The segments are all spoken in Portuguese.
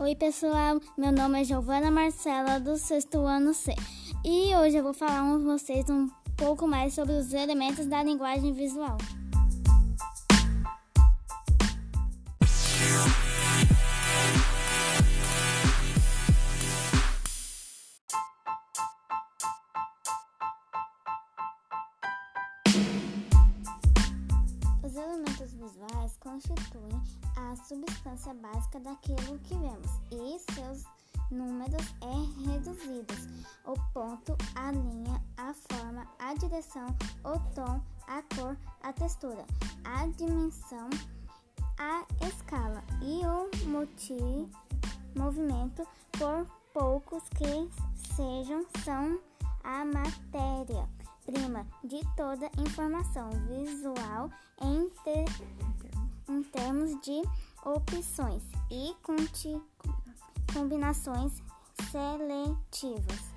Oi, pessoal. Meu nome é Giovana Marcela, do sexto ano C. E hoje eu vou falar com vocês um pouco mais sobre os elementos da linguagem visual. Os elementos visuais constituem a substância básica daquilo que vemos e seus números é reduzidos. O ponto, a linha, a forma, a direção, o tom, a cor, a textura, a dimensão, a escala e o movimento, por poucos que sejam, são a matéria prima de toda informação visual em, termos de opções e combinações seletivas.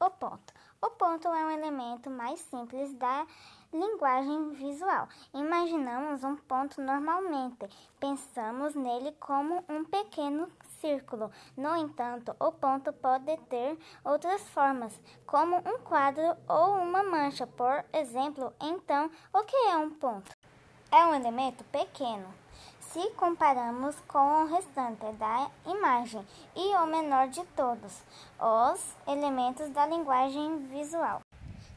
O ponto. O ponto é um elemento mais simples da linguagem visual. Imaginamos um ponto normalmente, pensamos nele como um pequeno círculo. No entanto, o ponto pode ter outras formas, como um quadro ou uma mancha, por exemplo. Então, o que é um ponto? É um elemento pequeno. Se comparamos com o restante da imagem e o menor de todos os elementos da linguagem visual.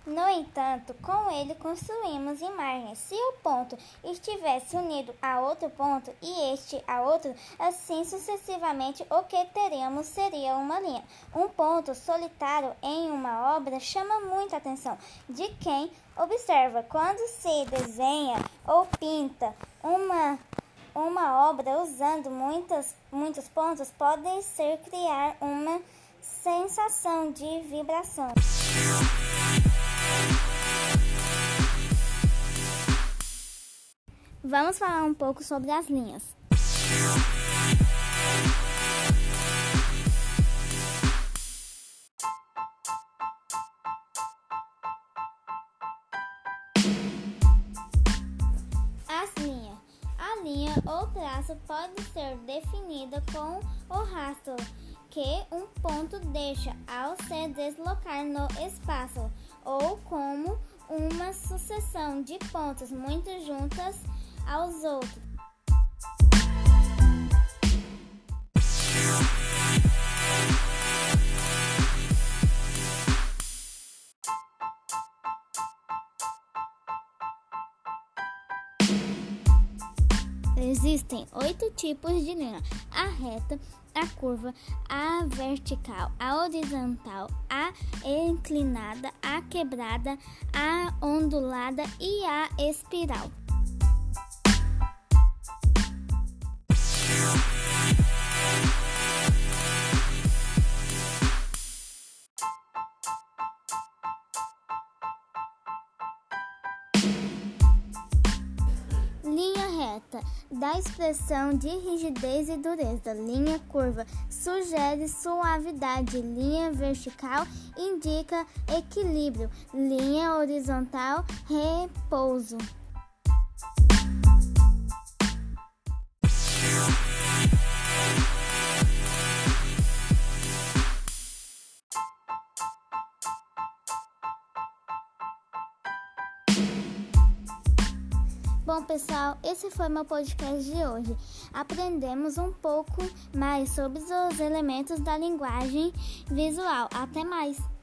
No entanto, com ele construímos imagens. Se o ponto estivesse unido a outro ponto e este a outro, assim sucessivamente, o que teríamos seria uma linha. Um ponto solitário em uma obra chama muita atenção de quem observa. Quando se desenha ou pinta uma uma obra usando muitas, muitos pontos pode ser criar uma sensação de vibração. Vamos falar um pouco sobre as linhas. As linhas. A linha ou traço pode ser definida com o rastro que um ponto deixa ao se deslocar no espaço ou como uma sucessão de pontos muito juntas aos outros. Existem oito tipos de linha: a reta, a curva, a vertical, a horizontal, a inclinada, a quebrada, a ondulada e a espiral. Da expressão de rigidez e dureza. Linha curva, sugere suavidade. Linha vertical, indica equilíbrio. Linha horizontal, repouso. Bom, pessoal, esse foi meu podcast de hoje. Aprendemos um pouco mais sobre os elementos da linguagem visual. Até mais!